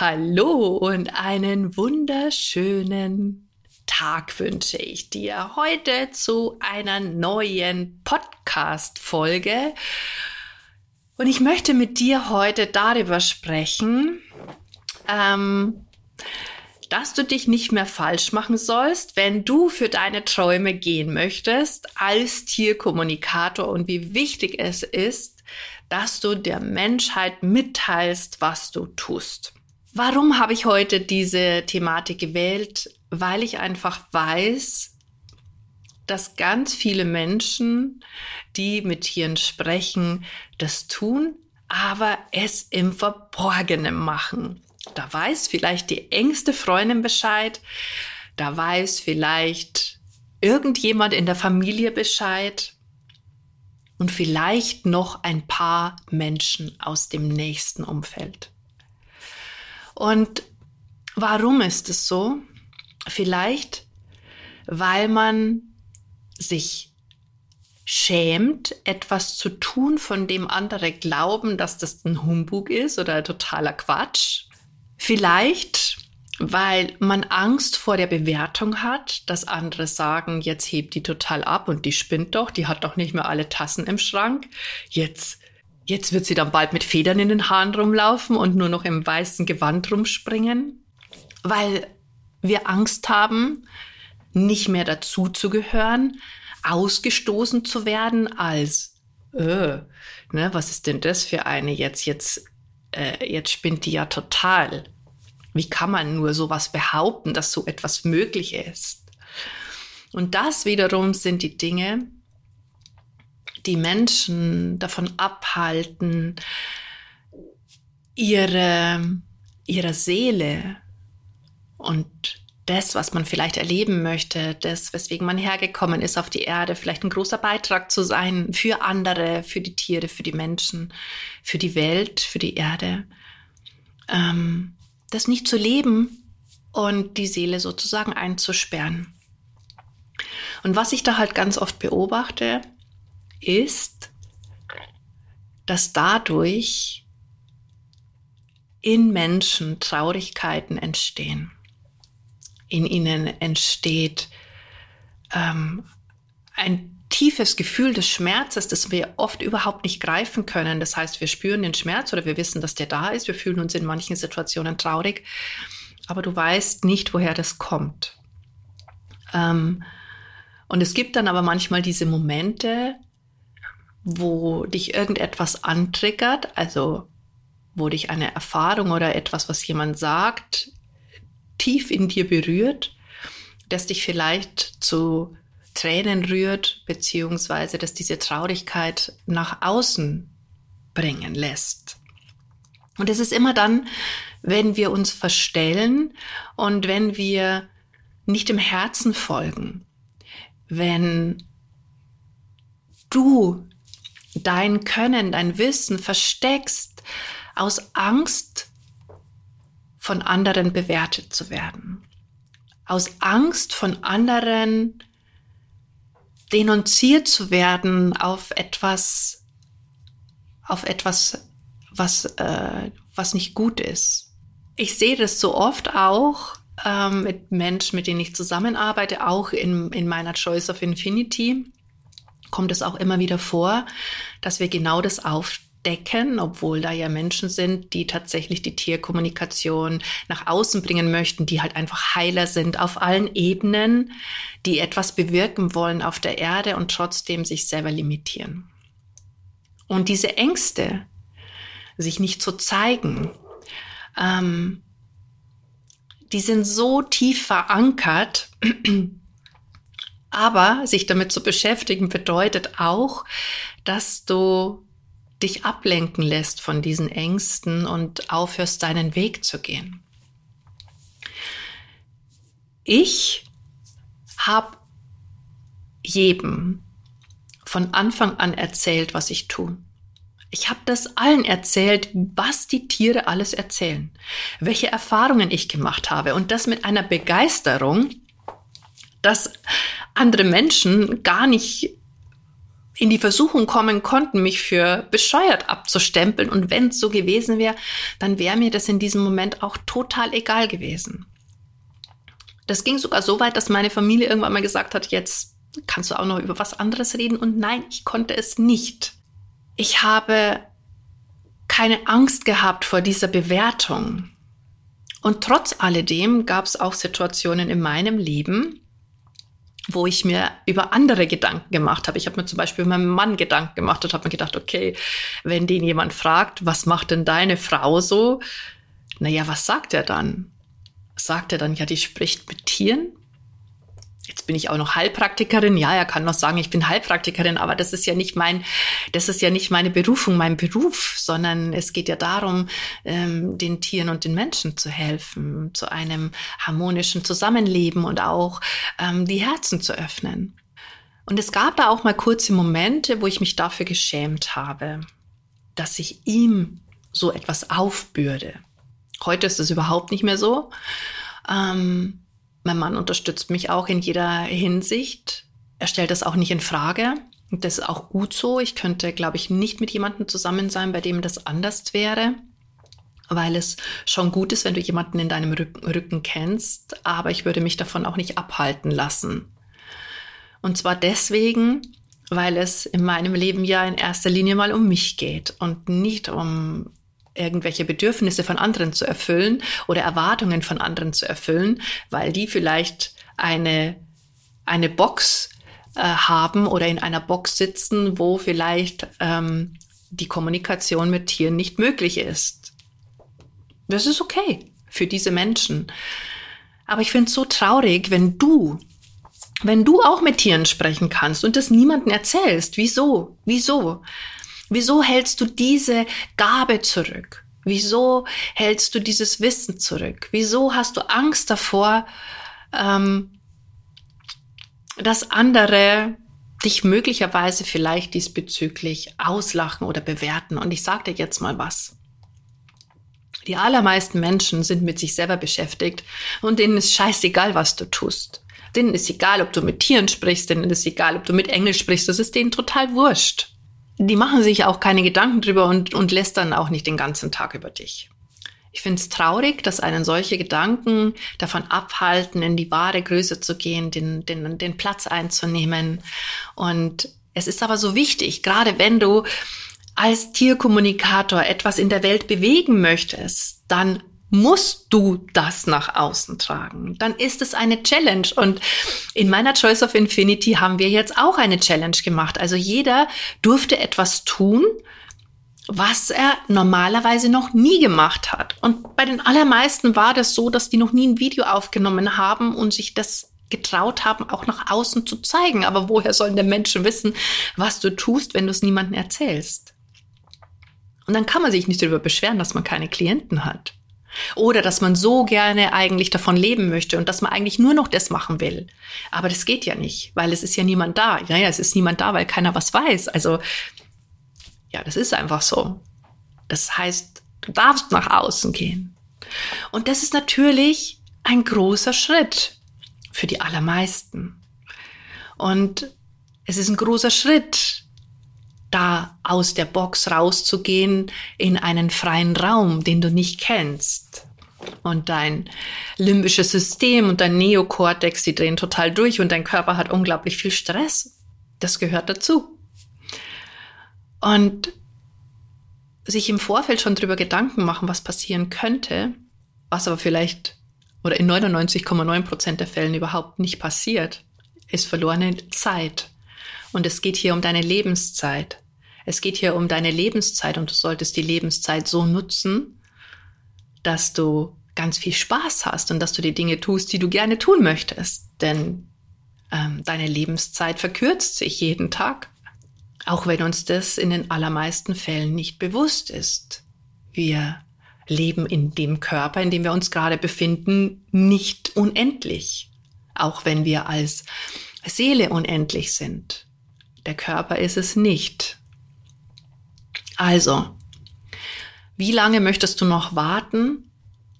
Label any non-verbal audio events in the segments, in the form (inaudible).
Hallo und einen wunderschönen Tag wünsche ich dir heute zu einer neuen Podcast-Folge. Und ich möchte mit dir heute darüber sprechen, ähm, dass du dich nicht mehr falsch machen sollst, wenn du für deine Träume gehen möchtest als Tierkommunikator und wie wichtig es ist, dass du der Menschheit mitteilst, was du tust. Warum habe ich heute diese Thematik gewählt? Weil ich einfach weiß, dass ganz viele Menschen, die mit Tieren sprechen, das tun, aber es im Verborgenen machen. Da weiß vielleicht die engste Freundin Bescheid, da weiß vielleicht irgendjemand in der Familie Bescheid und vielleicht noch ein paar Menschen aus dem nächsten Umfeld. Und warum ist es so? Vielleicht, weil man sich schämt, etwas zu tun, von dem andere glauben, dass das ein Humbug ist oder totaler Quatsch. Vielleicht, weil man Angst vor der Bewertung hat, dass andere sagen, jetzt hebt die total ab und die spinnt doch, die hat doch nicht mehr alle Tassen im Schrank. Jetzt Jetzt wird sie dann bald mit Federn in den Haaren rumlaufen und nur noch im weißen Gewand rumspringen, weil wir Angst haben, nicht mehr dazuzugehören, ausgestoßen zu werden als, äh, ne, was ist denn das für eine jetzt, jetzt, äh, jetzt spinnt die ja total. Wie kann man nur sowas behaupten, dass so etwas möglich ist? Und das wiederum sind die Dinge, die Menschen davon abhalten, ihre, ihrer Seele und das, was man vielleicht erleben möchte, das, weswegen man hergekommen ist auf die Erde, vielleicht ein großer Beitrag zu sein für andere, für die Tiere, für die Menschen, für die Welt, für die Erde, ähm, das nicht zu leben und die Seele sozusagen einzusperren. Und was ich da halt ganz oft beobachte, ist, dass dadurch in Menschen Traurigkeiten entstehen. In ihnen entsteht ähm, ein tiefes Gefühl des Schmerzes, das wir oft überhaupt nicht greifen können. Das heißt, wir spüren den Schmerz oder wir wissen, dass der da ist. Wir fühlen uns in manchen Situationen traurig, aber du weißt nicht, woher das kommt. Ähm, und es gibt dann aber manchmal diese Momente, wo dich irgendetwas antriggert, also wo dich eine Erfahrung oder etwas, was jemand sagt, tief in dir berührt, das dich vielleicht zu Tränen rührt, beziehungsweise dass diese Traurigkeit nach außen bringen lässt. Und es ist immer dann, wenn wir uns verstellen und wenn wir nicht dem Herzen folgen, wenn du dein Können, dein Wissen versteckst aus Angst, von anderen bewertet zu werden. Aus Angst, von anderen denunziert zu werden auf etwas, auf etwas, was, äh, was nicht gut ist. Ich sehe das so oft auch ähm, mit Menschen, mit denen ich zusammenarbeite, auch in, in meiner Choice of Infinity kommt es auch immer wieder vor, dass wir genau das aufdecken, obwohl da ja Menschen sind, die tatsächlich die Tierkommunikation nach außen bringen möchten, die halt einfach Heiler sind auf allen Ebenen, die etwas bewirken wollen auf der Erde und trotzdem sich selber limitieren. Und diese Ängste, sich nicht zu zeigen, ähm, die sind so tief verankert, (clears throat) aber sich damit zu beschäftigen bedeutet auch, dass du dich ablenken lässt von diesen Ängsten und aufhörst, deinen Weg zu gehen. ich habe jedem von Anfang an erzählt, was ich tue. Ich habe das allen erzählt, was die Tiere alles erzählen, welche Erfahrungen ich gemacht habe und das mit einer Begeisterung, dass andere Menschen gar nicht in die Versuchung kommen konnten, mich für bescheuert abzustempeln. Und wenn es so gewesen wäre, dann wäre mir das in diesem Moment auch total egal gewesen. Das ging sogar so weit, dass meine Familie irgendwann mal gesagt hat, jetzt kannst du auch noch über was anderes reden. Und nein, ich konnte es nicht. Ich habe keine Angst gehabt vor dieser Bewertung. Und trotz alledem gab es auch Situationen in meinem Leben, wo ich mir über andere Gedanken gemacht habe. Ich habe mir zum Beispiel über meinen Mann Gedanken gemacht und habe mir gedacht, okay, wenn den jemand fragt, was macht denn deine Frau so? Naja, was sagt er dann? Sagt er dann, ja, die spricht mit Tieren? Jetzt bin ich auch noch Heilpraktikerin. Ja, er kann noch sagen, ich bin Heilpraktikerin, aber das ist ja nicht mein, das ist ja nicht meine Berufung, mein Beruf, sondern es geht ja darum, ähm, den Tieren und den Menschen zu helfen, zu einem harmonischen Zusammenleben und auch ähm, die Herzen zu öffnen. Und es gab da auch mal kurze Momente, wo ich mich dafür geschämt habe, dass ich ihm so etwas aufbürde. Heute ist es überhaupt nicht mehr so. Ähm, mein Mann unterstützt mich auch in jeder Hinsicht. Er stellt das auch nicht in Frage. Und das ist auch gut so. Ich könnte, glaube ich, nicht mit jemandem zusammen sein, bei dem das anders wäre, weil es schon gut ist, wenn du jemanden in deinem Rücken kennst. Aber ich würde mich davon auch nicht abhalten lassen. Und zwar deswegen, weil es in meinem Leben ja in erster Linie mal um mich geht und nicht um irgendwelche Bedürfnisse von anderen zu erfüllen oder Erwartungen von anderen zu erfüllen, weil die vielleicht eine, eine Box äh, haben oder in einer Box sitzen, wo vielleicht ähm, die Kommunikation mit Tieren nicht möglich ist. Das ist okay für diese Menschen. Aber ich finde es so traurig, wenn du, wenn du auch mit Tieren sprechen kannst und das niemandem erzählst. Wieso? Wieso? Wieso hältst du diese Gabe zurück? Wieso hältst du dieses Wissen zurück? Wieso hast du Angst davor, ähm, dass andere dich möglicherweise vielleicht diesbezüglich auslachen oder bewerten? Und ich sage dir jetzt mal was. Die allermeisten Menschen sind mit sich selber beschäftigt und denen ist scheißegal, was du tust. Denen ist egal, ob du mit Tieren sprichst, denen ist egal, ob du mit Engel sprichst, das ist denen total wurscht die machen sich auch keine Gedanken drüber und, und lästern auch nicht den ganzen Tag über dich. Ich finde es traurig, dass einen solche Gedanken davon abhalten, in die wahre Größe zu gehen, den, den, den Platz einzunehmen. Und es ist aber so wichtig, gerade wenn du als Tierkommunikator etwas in der Welt bewegen möchtest, dann musst du das nach außen tragen. Dann ist es eine Challenge. Und in meiner Choice of Infinity haben wir jetzt auch eine Challenge gemacht. Also jeder durfte etwas tun, was er normalerweise noch nie gemacht hat. Und bei den allermeisten war das so, dass die noch nie ein Video aufgenommen haben und sich das getraut haben, auch nach außen zu zeigen. Aber woher sollen denn Menschen wissen, was du tust, wenn du es niemandem erzählst? Und dann kann man sich nicht darüber beschweren, dass man keine Klienten hat. Oder dass man so gerne eigentlich davon leben möchte und dass man eigentlich nur noch das machen will. Aber das geht ja nicht, weil es ist ja niemand da. Naja, es ist niemand da, weil keiner was weiß. Also, ja, das ist einfach so. Das heißt, du darfst nach außen gehen. Und das ist natürlich ein großer Schritt für die allermeisten. Und es ist ein großer Schritt, da aus der Box rauszugehen in einen freien Raum, den du nicht kennst. Und dein limbisches System und dein Neokortex, die drehen total durch und dein Körper hat unglaublich viel Stress. Das gehört dazu. Und sich im Vorfeld schon drüber Gedanken machen, was passieren könnte, was aber vielleicht oder in 99,9 Prozent der Fällen überhaupt nicht passiert, ist verlorene Zeit. Und es geht hier um deine Lebenszeit. Es geht hier um deine Lebenszeit und du solltest die Lebenszeit so nutzen, dass du ganz viel Spaß hast und dass du die Dinge tust, die du gerne tun möchtest. Denn ähm, deine Lebenszeit verkürzt sich jeden Tag, auch wenn uns das in den allermeisten Fällen nicht bewusst ist. Wir leben in dem Körper, in dem wir uns gerade befinden, nicht unendlich. auch wenn wir als Seele unendlich sind. Der Körper ist es nicht. Also, wie lange möchtest du noch warten,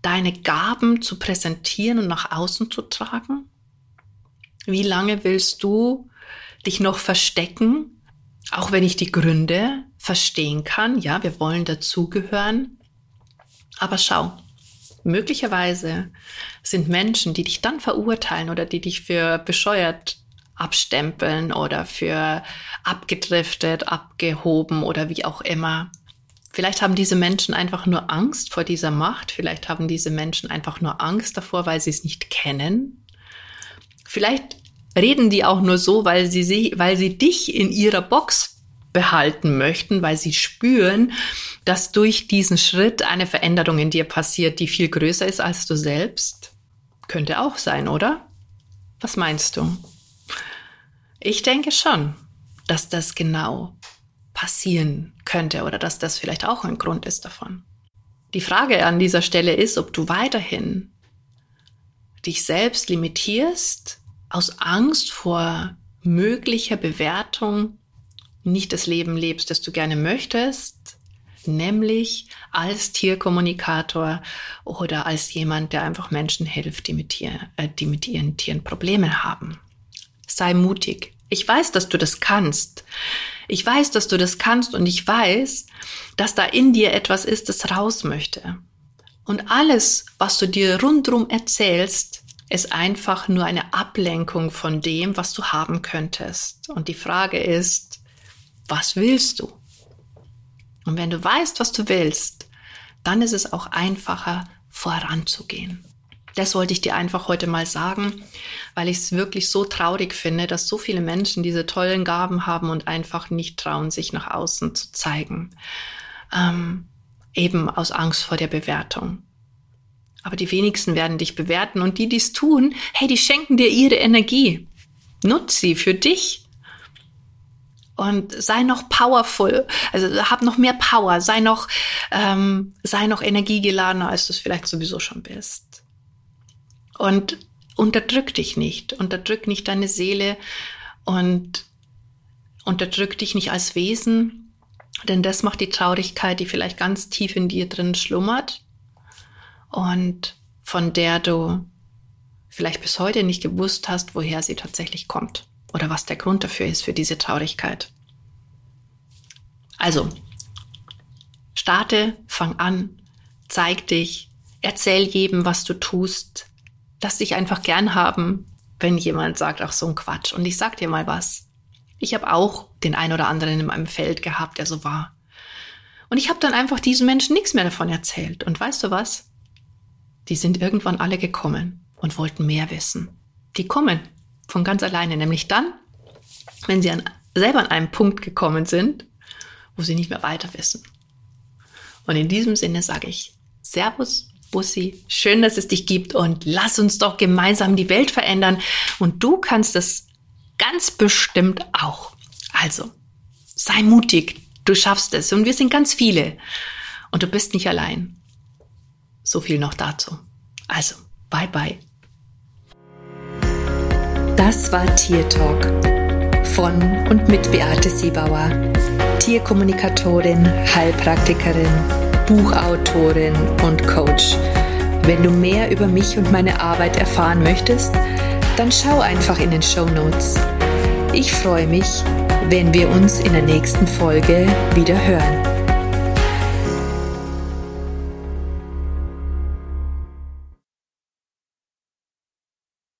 deine Gaben zu präsentieren und nach außen zu tragen? Wie lange willst du dich noch verstecken, auch wenn ich die Gründe verstehen kann? Ja, wir wollen dazugehören. Aber schau, möglicherweise sind Menschen, die dich dann verurteilen oder die dich für bescheuert abstempeln oder für abgedriftet, abgehoben oder wie auch immer. Vielleicht haben diese Menschen einfach nur Angst vor dieser Macht. Vielleicht haben diese Menschen einfach nur Angst davor, weil sie es nicht kennen. Vielleicht reden die auch nur so, weil sie, weil sie dich in ihrer Box behalten möchten, weil sie spüren, dass durch diesen Schritt eine Veränderung in dir passiert, die viel größer ist als du selbst. Könnte auch sein, oder? Was meinst du? Ich denke schon, dass das genau passieren könnte oder dass das vielleicht auch ein Grund ist davon. Die Frage an dieser Stelle ist, ob du weiterhin dich selbst limitierst aus Angst vor möglicher Bewertung nicht das Leben lebst, das du gerne möchtest, nämlich als Tierkommunikator oder als jemand, der einfach Menschen hilft, die mit, Tier, äh, die mit ihren Tieren Probleme haben. Sei mutig. Ich weiß, dass du das kannst. Ich weiß, dass du das kannst und ich weiß, dass da in dir etwas ist, das raus möchte. Und alles, was du dir rundrum erzählst, ist einfach nur eine Ablenkung von dem, was du haben könntest. Und die Frage ist, was willst du? Und wenn du weißt, was du willst, dann ist es auch einfacher, voranzugehen. Das wollte ich dir einfach heute mal sagen, weil ich es wirklich so traurig finde, dass so viele Menschen diese tollen Gaben haben und einfach nicht trauen, sich nach außen zu zeigen. Ähm, eben aus Angst vor der Bewertung. Aber die wenigsten werden dich bewerten und die, die es tun, hey, die schenken dir ihre Energie. Nutz sie für dich. Und sei noch powerful, also hab noch mehr Power, sei noch, ähm, sei noch energiegeladener, als du es vielleicht sowieso schon bist. Und unterdrück dich nicht, unterdrück nicht deine Seele und unterdrück dich nicht als Wesen, denn das macht die Traurigkeit, die vielleicht ganz tief in dir drin schlummert und von der du vielleicht bis heute nicht gewusst hast, woher sie tatsächlich kommt oder was der Grund dafür ist für diese Traurigkeit. Also, starte, fang an, zeig dich, erzähl jedem, was du tust, lass dich einfach gern haben, wenn jemand sagt, ach so ein Quatsch. Und ich sag dir mal was. Ich habe auch den ein oder anderen in meinem Feld gehabt, der so war. Und ich habe dann einfach diesen Menschen nichts mehr davon erzählt. Und weißt du was? Die sind irgendwann alle gekommen und wollten mehr wissen. Die kommen von ganz alleine, nämlich dann, wenn sie an, selber an einem Punkt gekommen sind, wo sie nicht mehr weiter wissen. Und in diesem Sinne sage ich Servus Bussi, schön, dass es dich gibt und lass uns doch gemeinsam die Welt verändern. Und du kannst es ganz bestimmt auch. Also, sei mutig, du schaffst es und wir sind ganz viele und du bist nicht allein. So viel noch dazu. Also, bye bye. Das war Tier Talk von und mit Beate Siebauer, Tierkommunikatorin, Heilpraktikerin Buchautorin und Coach. Wenn du mehr über mich und meine Arbeit erfahren möchtest, dann schau einfach in den Show Notes. Ich freue mich, wenn wir uns in der nächsten Folge wieder hören.